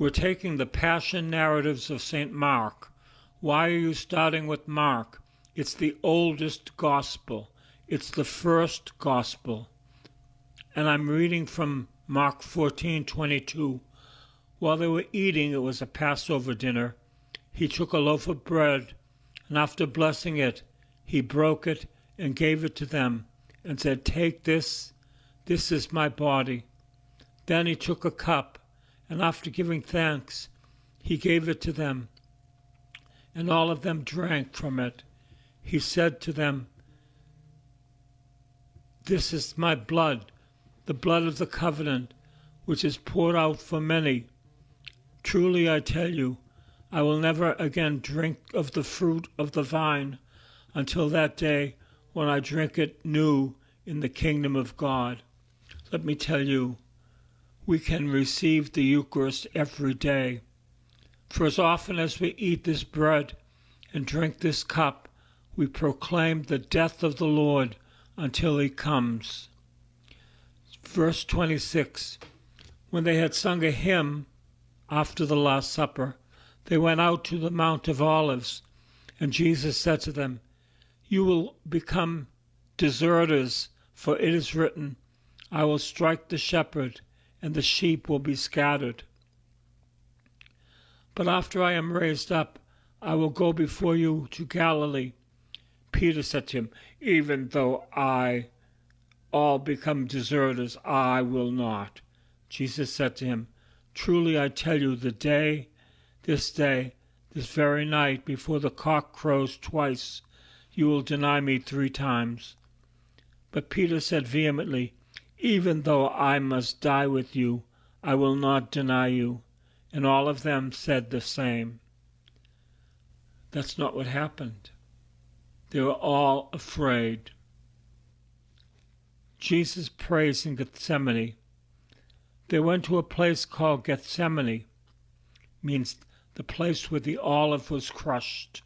We're taking the Passion narratives of St. Mark. Why are you starting with Mark? It's the oldest gospel, it's the first gospel. And I'm reading from Mark 14:22. While they were eating, it was a Passover dinner. He took a loaf of bread, and after blessing it, he broke it and gave it to them, and said, Take this, this is my body. Then he took a cup and after giving thanks, he gave it to them. And all of them drank from it. He said to them, This is my blood, the blood of the covenant, which is poured out for many. Truly I tell you, I will never again drink of the fruit of the vine until that day when I drink it new in the kingdom of God. Let me tell you, we can receive the Eucharist every day. For as often as we eat this bread and drink this cup, we proclaim the death of the Lord until he comes. Verse 26 When they had sung a hymn after the Last Supper, they went out to the Mount of Olives, and Jesus said to them, You will become deserters, for it is written, I will strike the shepherd and the sheep will be scattered. But after I am raised up, I will go before you to Galilee. Peter said to him, Even though I all become deserters, I will not. Jesus said to him, Truly I tell you, the day, this day, this very night, before the cock crows twice, you will deny me three times. But Peter said vehemently, even though I must die with you, I will not deny you. And all of them said the same. That's not what happened. They were all afraid. Jesus prays in Gethsemane. They went to a place called Gethsemane, means the place where the olive was crushed.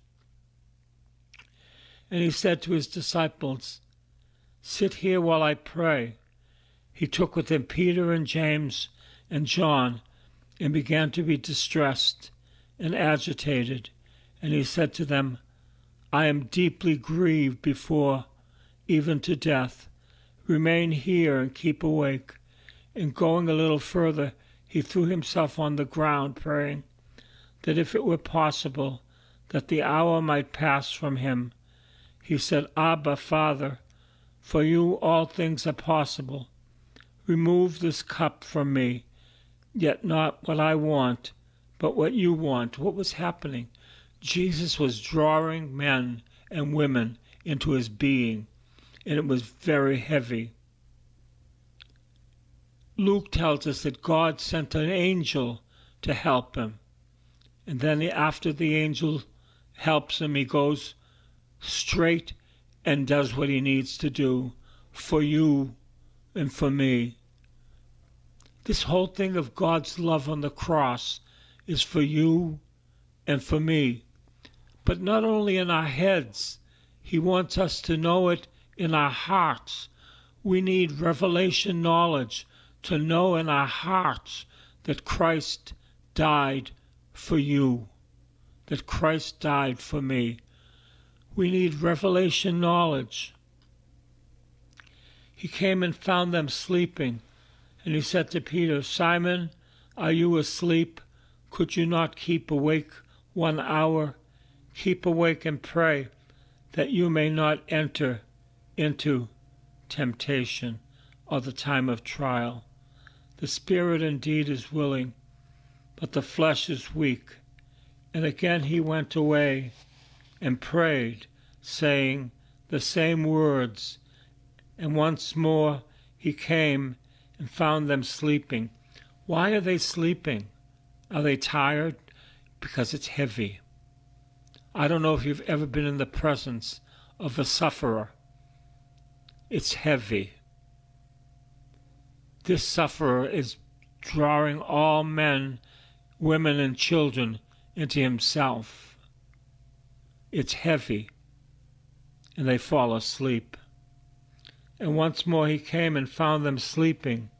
And he said to his disciples, Sit here while I pray he took with him Peter and James and John and began to be distressed and agitated. And he said to them, I am deeply grieved before even to death. Remain here and keep awake. And going a little further, he threw himself on the ground, praying that if it were possible, that the hour might pass from him. He said, Abba, Father, for you all things are possible. Remove this cup from me, yet not what I want, but what you want. What was happening? Jesus was drawing men and women into his being, and it was very heavy. Luke tells us that God sent an angel to help him. And then after the angel helps him, he goes straight and does what he needs to do for you and for me. This whole thing of God's love on the cross is for you and for me. But not only in our heads, He wants us to know it in our hearts. We need revelation knowledge to know in our hearts that Christ died for you, that Christ died for me. We need revelation knowledge. He came and found them sleeping. And he said to Peter, Simon, are you asleep? Could you not keep awake one hour? Keep awake and pray that you may not enter into temptation or the time of trial. The spirit indeed is willing, but the flesh is weak. And again he went away and prayed, saying the same words. And once more he came and found them sleeping. Why are they sleeping? Are they tired? because it's heavy. I don't know if you've ever been in the presence of a sufferer. It's heavy. This sufferer is drawing all men, women, and children into himself. It's heavy, and they fall asleep. And once more he came and found them sleeping.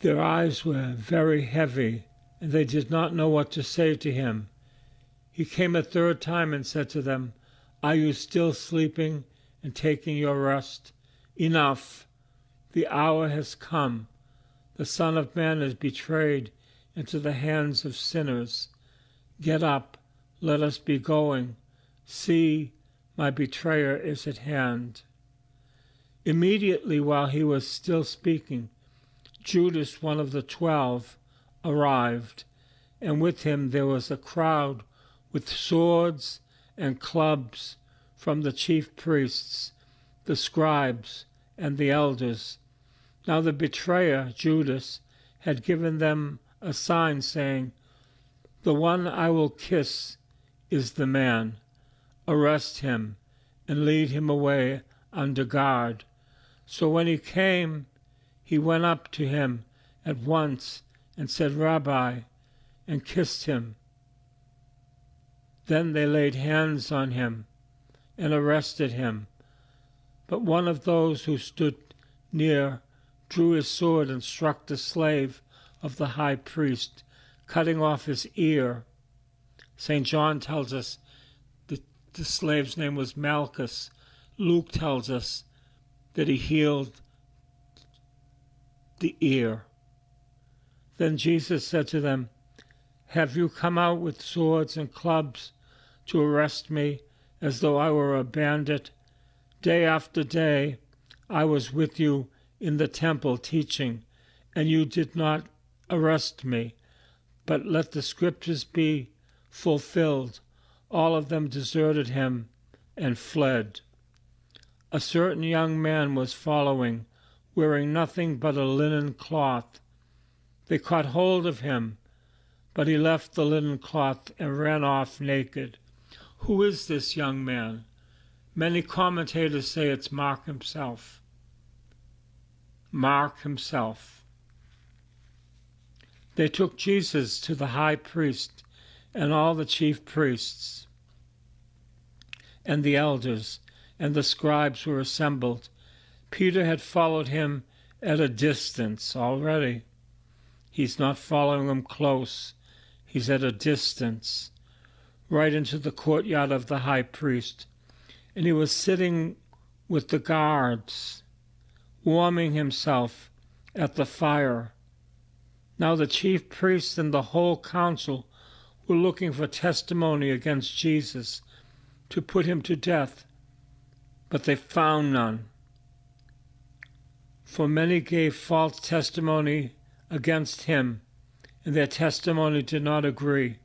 Their eyes were very heavy, and they did not know what to say to him. He came a third time and said to them, Are you still sleeping and taking your rest? Enough! The hour has come. The Son of Man is betrayed into the hands of sinners. Get up, let us be going. See, my betrayer is at hand. Immediately while he was still speaking, Judas, one of the twelve, arrived, and with him there was a crowd with swords and clubs from the chief priests, the scribes, and the elders. Now the betrayer, Judas, had given them a sign saying, The one I will kiss is the man. Arrest him and lead him away under guard. So when he came, he went up to him at once and said, Rabbi, and kissed him. Then they laid hands on him and arrested him. But one of those who stood near drew his sword and struck the slave of the high priest, cutting off his ear. St. John tells us the slave's name was Malchus. Luke tells us that he healed the ear. Then Jesus said to them, Have you come out with swords and clubs to arrest me as though I were a bandit? Day after day I was with you in the temple teaching, and you did not arrest me. But let the scriptures be fulfilled. All of them deserted him and fled. A certain young man was following wearing nothing but a linen cloth. They caught hold of him, but he left the linen cloth and ran off naked. Who is this young man? Many commentators say it's Mark himself. Mark himself. They took Jesus to the high priest and all the chief priests and the elders and the scribes were assembled Peter had followed him at a distance already. He's not following him close, he's at a distance, right into the courtyard of the high priest. And he was sitting with the guards, warming himself at the fire. Now the chief priests and the whole council were looking for testimony against Jesus to put him to death, but they found none for many gave false testimony against him, and their testimony did not agree.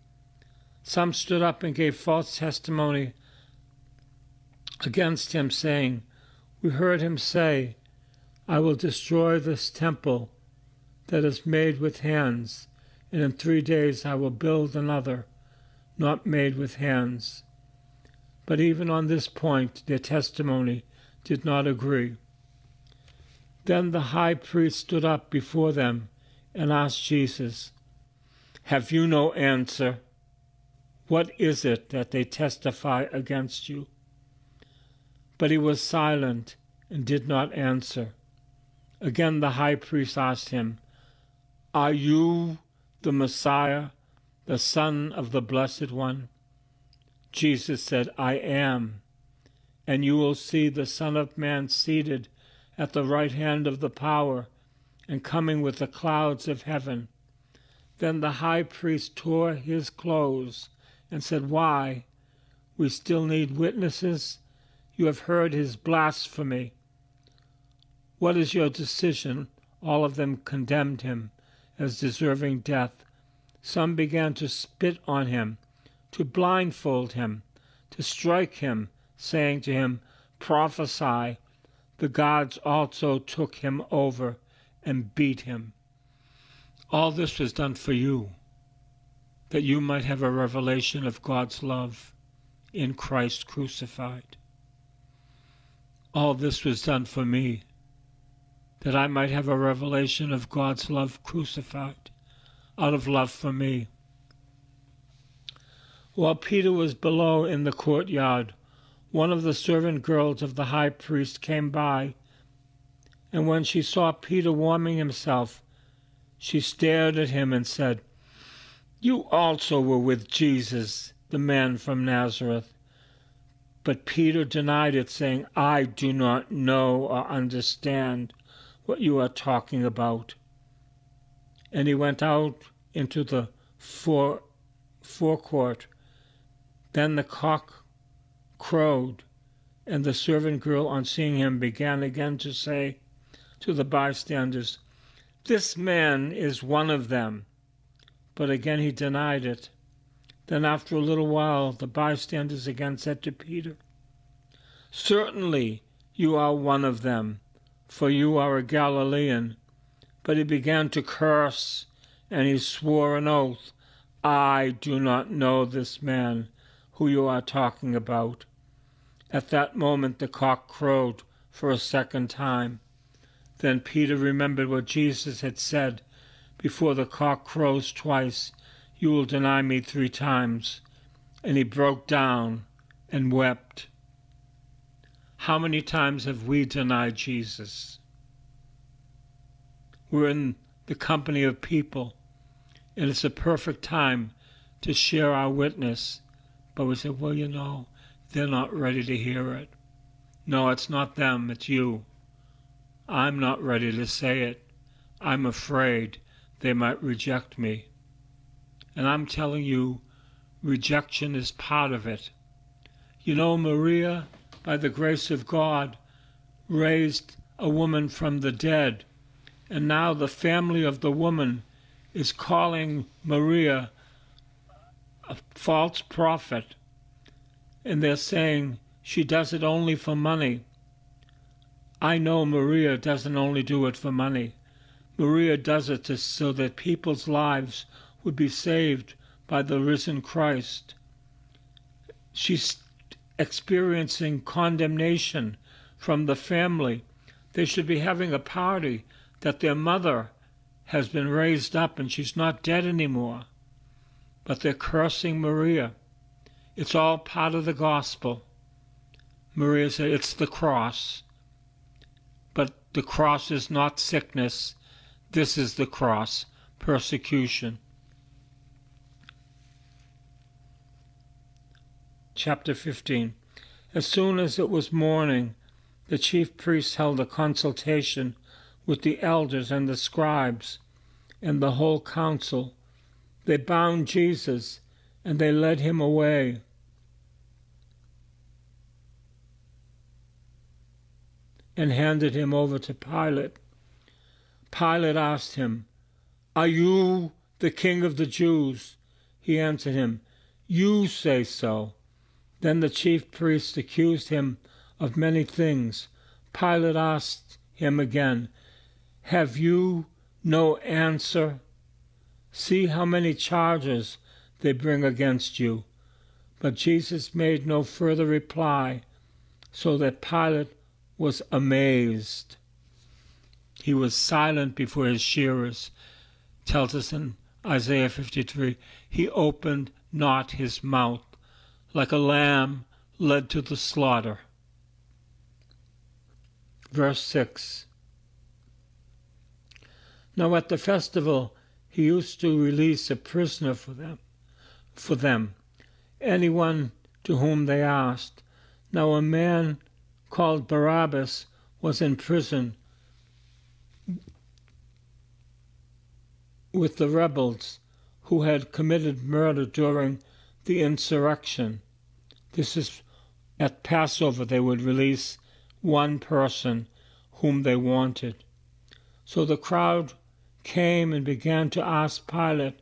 Some stood up and gave false testimony against him, saying, We heard him say, I will destroy this temple that is made with hands, and in three days I will build another, not made with hands. But even on this point, their testimony did not agree. Then the high priest stood up before them and asked Jesus, Have you no answer? What is it that they testify against you? But he was silent and did not answer. Again the high priest asked him, Are you the Messiah, the Son of the Blessed One? Jesus said, I am. And you will see the Son of Man seated at the right hand of the power and coming with the clouds of heaven. Then the high priest tore his clothes and said, Why? We still need witnesses? You have heard his blasphemy. What is your decision? All of them condemned him as deserving death. Some began to spit on him, to blindfold him, to strike him, saying to him, Prophesy the gods also took him over and beat him. All this was done for you. that you might have a revelation of God's love in Christ crucified. All this was done for me, that I might have a revelation of God's love crucified, out of love for me. While Peter was below in the courtyard, one of the servant girls of the high priest came by, and when she saw Peter warming himself, she stared at him and said, You also were with Jesus, the man from Nazareth. But Peter denied it, saying, I do not know or understand what you are talking about. And he went out into the fore, forecourt. Then the cock crowed, and the servant girl, on seeing him, began again to say to the bystanders, this man is one of them. But again he denied it. Then after a little while the bystanders again said to Peter, Certainly you are one of them, for you are a Galilean. But he began to curse, and he swore an oath, I do not know this man who you are talking about. At that moment the cock crowed for a second time. Then Peter remembered what Jesus had said Before the cock crows twice, you will deny me three times. And he broke down and wept. How many times have we denied Jesus? We're in the company of people, and it's a perfect time to share our witness. But we say, well, you know, they're not ready to hear it. No, it's not them, it's you. I'm not ready to say it. I'm afraid they might reject me. And I'm telling you, rejection is part of it. You know, Maria, by the grace of God, raised a woman from the dead, and now the family of the woman is calling Maria a false prophet, and they're saying she does it only for money. I know Maria doesn't only do it for money. Maria does it so that people's lives would be saved by the risen Christ. She's experiencing condemnation from the family. They should be having a party that their mother has been raised up and she's not dead anymore. But they're cursing Maria. It's all part of the gospel. Maria said, It's the cross. But the cross is not sickness. This is the cross, persecution. Chapter 15 As soon as it was morning, the chief priests held a consultation with the elders and the scribes and the whole council. They bound Jesus and they led him away and handed him over to Pilate. Pilate asked him, Are you the king of the Jews? He answered him, You say so. Then the chief priests accused him of many things. Pilate asked him again, Have you no answer? See how many charges they bring against you. But Jesus made no further reply, so that Pilate was amazed. He was silent before his shearers, tells us in Isaiah 53. He opened not his mouth, like a lamb led to the slaughter. Verse 6 Now at the festival he used to release a prisoner for them, for them, anyone to whom they asked. Now a man called Barabbas was in prison with the rebels who had committed murder during the insurrection. This is at Passover, they would release one person whom they wanted. So the crowd came and began to ask Pilate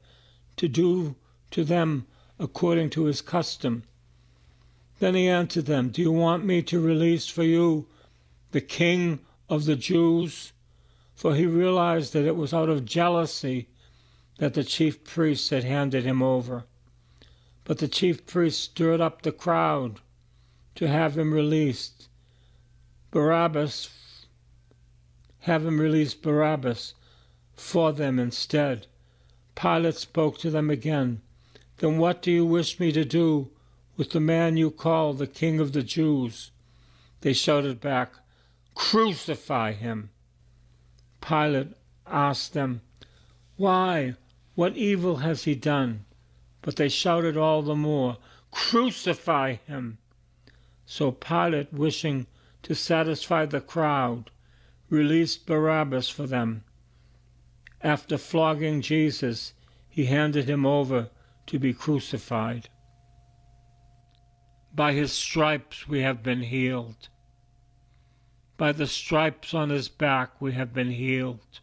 to do to them according to his custom. Then he answered them, Do you want me to release for you the king of the Jews? For he realized that it was out of jealousy that the chief priests had handed him over. But the chief priests stirred up the crowd to have him released. Barabbas, have him release Barabbas for them instead. Pilate spoke to them again. Then what do you wish me to do with the man you call the King of the Jews? They shouted back, Crucify him. Pilate asked them, Why? What evil has he done? But they shouted all the more, Crucify him! So Pilate, wishing to satisfy the crowd, released Barabbas for them. After flogging Jesus, he handed him over to be crucified. By his stripes we have been healed. By the stripes on his back we have been healed.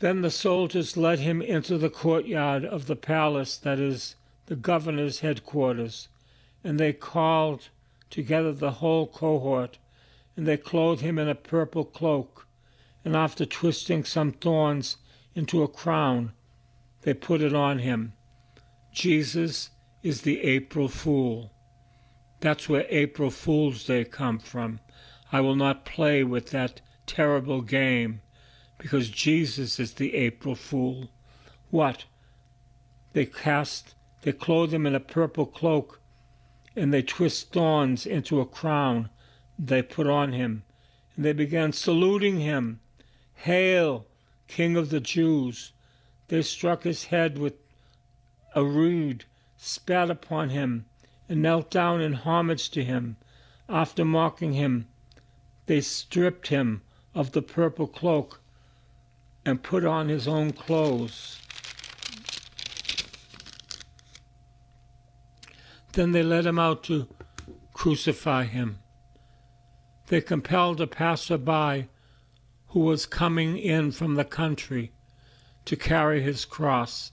Then the soldiers led him into the courtyard of the palace that is the governor's headquarters, and they called together the whole cohort, and they clothed him in a purple cloak, and after twisting some thorns into a crown, they put it on him. Jesus is the April Fool. That's where April Fool's Day come from. I will not play with that terrible game because Jesus is the April Fool. What? They cast, they clothe him in a purple cloak, and they twist thorns into a crown they put on him, and they began saluting him. Hail, King of the Jews! They struck his head with a reed, spat upon him, and knelt down in homage to him. After mocking him, they stripped him of the purple cloak and put on his own clothes. Then they led him out to crucify him. They compelled a passerby who was coming in from the country to carry his cross.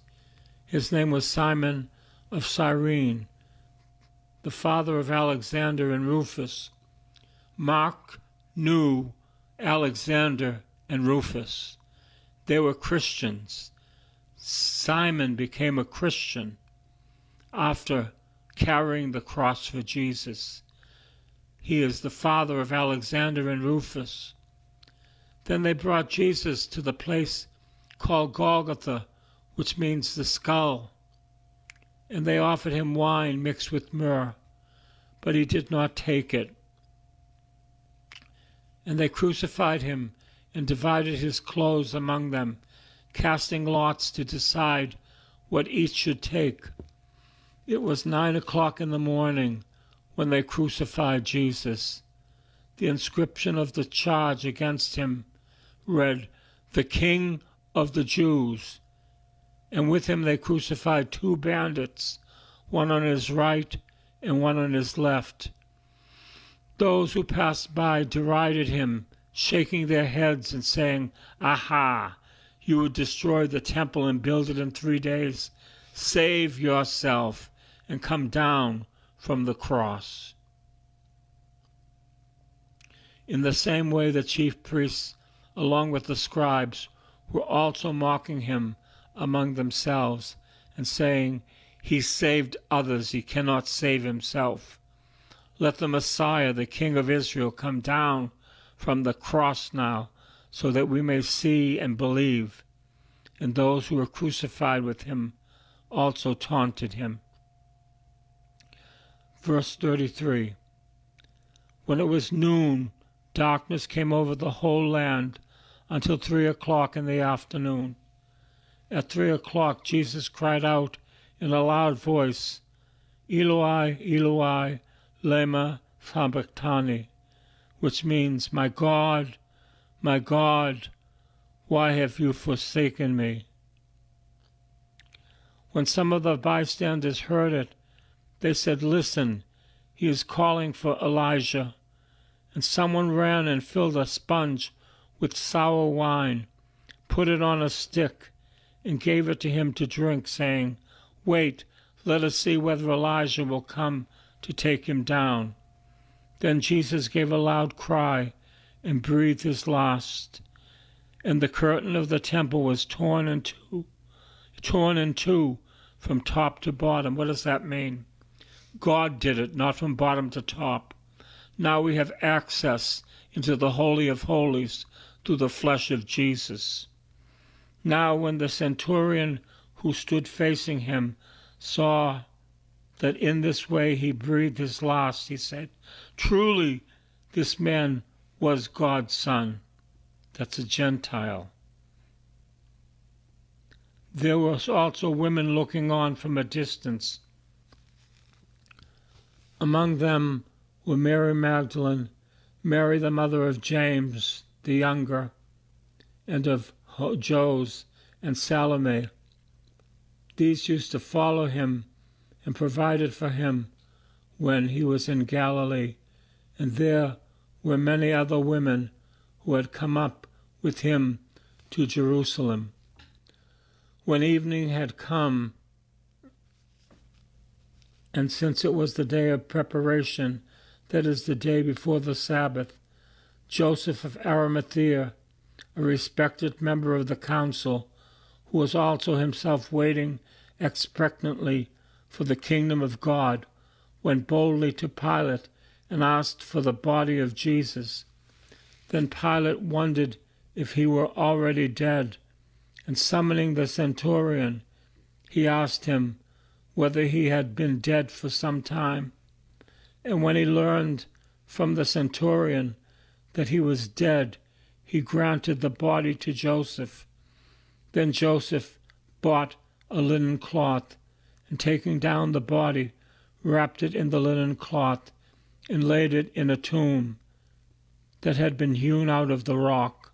His name was Simon of Cyrene, the father of Alexander and Rufus. Mark knew Alexander and Rufus. They were Christians. Simon became a Christian after carrying the cross for Jesus. He is the father of Alexander and Rufus. Then they brought Jesus to the place called Golgotha, which means the skull. And they offered him wine mixed with myrrh, but he did not take it. And they crucified him and divided his clothes among them, casting lots to decide what each should take. It was nine o'clock in the morning when they crucified Jesus. The inscription of the charge against him read, The King of the Jews. And with him they crucified two bandits, one on his right and one on his left. Those who passed by derided him shaking their heads and saying, Aha! You would destroy the temple and build it in three days. Save yourself and come down from the cross. In the same way, the chief priests, along with the scribes, were also mocking him among themselves and saying, He saved others, he cannot save himself. Let the Messiah, the King of Israel, come down from the cross now, so that we may see and believe. And those who were crucified with him also taunted him. Verse 33 When it was noon, darkness came over the whole land until three o'clock in the afternoon. At three o'clock, Jesus cried out in a loud voice, Eloi, Eloi, lema sabachthani, which means, My God, my God, why have you forsaken me? When some of the bystanders heard it, they said, Listen, he is calling for Elijah. And someone ran and filled a sponge with sour wine, put it on a stick, and gave it to him to drink, saying, Wait, let us see whether Elijah will come to take him down. Then Jesus gave a loud cry and breathed his last. and the curtain of the temple was torn in two, torn in two from top to bottom. What does that mean? God did it, not from bottom to top. Now we have access into the Holy of Holies through the flesh of Jesus. Now, when the centurion who stood facing him saw that in this way he breathed his last, he said, Truly, this man was God's son. That's a Gentile. There were also women looking on from a distance. Among them were Mary Magdalene, Mary the mother of James the younger, and of Jose and Salome. These used to follow him and provided for him when he was in Galilee, and there were many other women who had come up with him to Jerusalem. When evening had come, and since it was the day of preparation, that is, the day before the Sabbath, Joseph of Arimathea, a respected member of the council, who was also himself waiting expectantly for the kingdom of God, went boldly to Pilate and asked for the body of Jesus. Then Pilate wondered if he were already dead, and summoning the centurion, he asked him, whether he had been dead for some time. And when he learned from the centurion that he was dead, he granted the body to Joseph. Then Joseph bought a linen cloth, and taking down the body, wrapped it in the linen cloth, and laid it in a tomb that had been hewn out of the rock.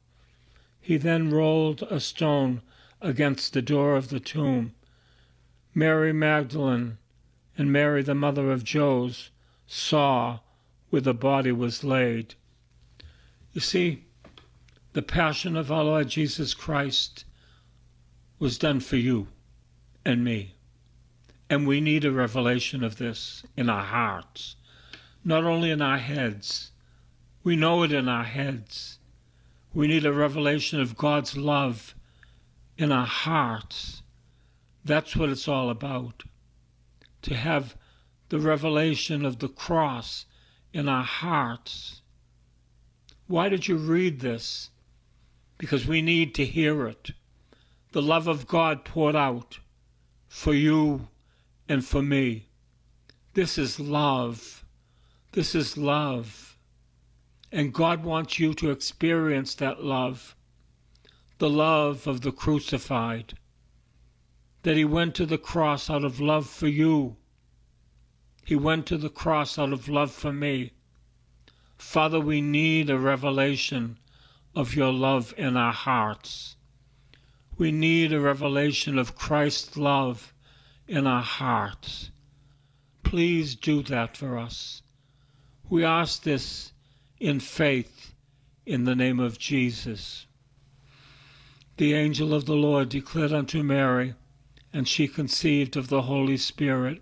He then rolled a stone against the door of the tomb Mary Magdalene and Mary, the mother of Jose, saw where the body was laid. You see, the passion of our Lord Jesus Christ was done for you and me. And we need a revelation of this in our hearts, not only in our heads. We know it in our heads. We need a revelation of God's love in our hearts that's what it's all about. To have the revelation of the cross in our hearts. Why did you read this? Because we need to hear it. The love of God poured out for you and for me. This is love. This is love. And God wants you to experience that love, the love of the crucified that he went to the cross out of love for you. He went to the cross out of love for me. Father, we need a revelation of your love in our hearts. We need a revelation of Christ's love in our hearts. Please do that for us. We ask this in faith in the name of Jesus. The angel of the Lord declared unto Mary, and she conceived of the Holy Spirit.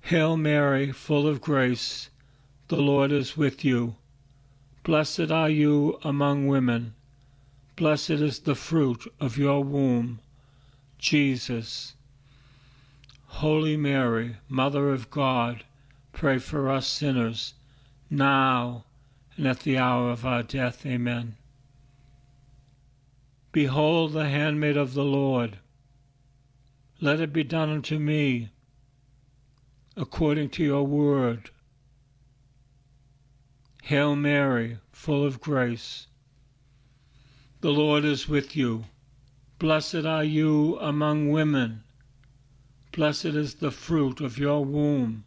Hail Mary, full of grace, the Lord is with you. Blessed are you among women. Blessed is the fruit of your womb, Jesus. Holy Mary, Mother of God, pray for us sinners, now and at the hour of our death. Amen. Behold the handmaid of the Lord. Let it be done unto me according to your word. Hail Mary, full of grace. The Lord is with you. Blessed are you among women. Blessed is the fruit of your womb,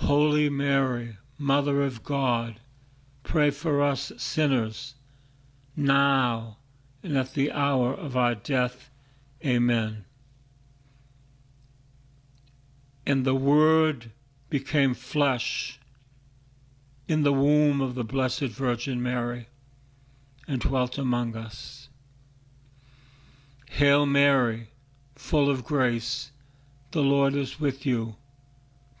Holy Mary, Mother of God, pray for us sinners, now and at the hour of our death. Amen. And the Word became flesh in the womb of the Blessed Virgin Mary and dwelt among us. Hail Mary, full of grace, the Lord is with you.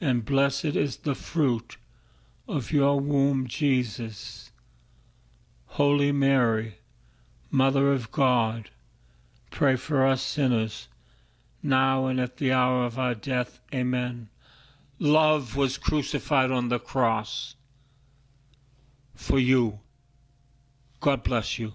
and blessed is the fruit of your womb, Jesus. Holy Mary, Mother of God, pray for us sinners, now and at the hour of our death. Amen. Love was crucified on the cross for you. God bless you.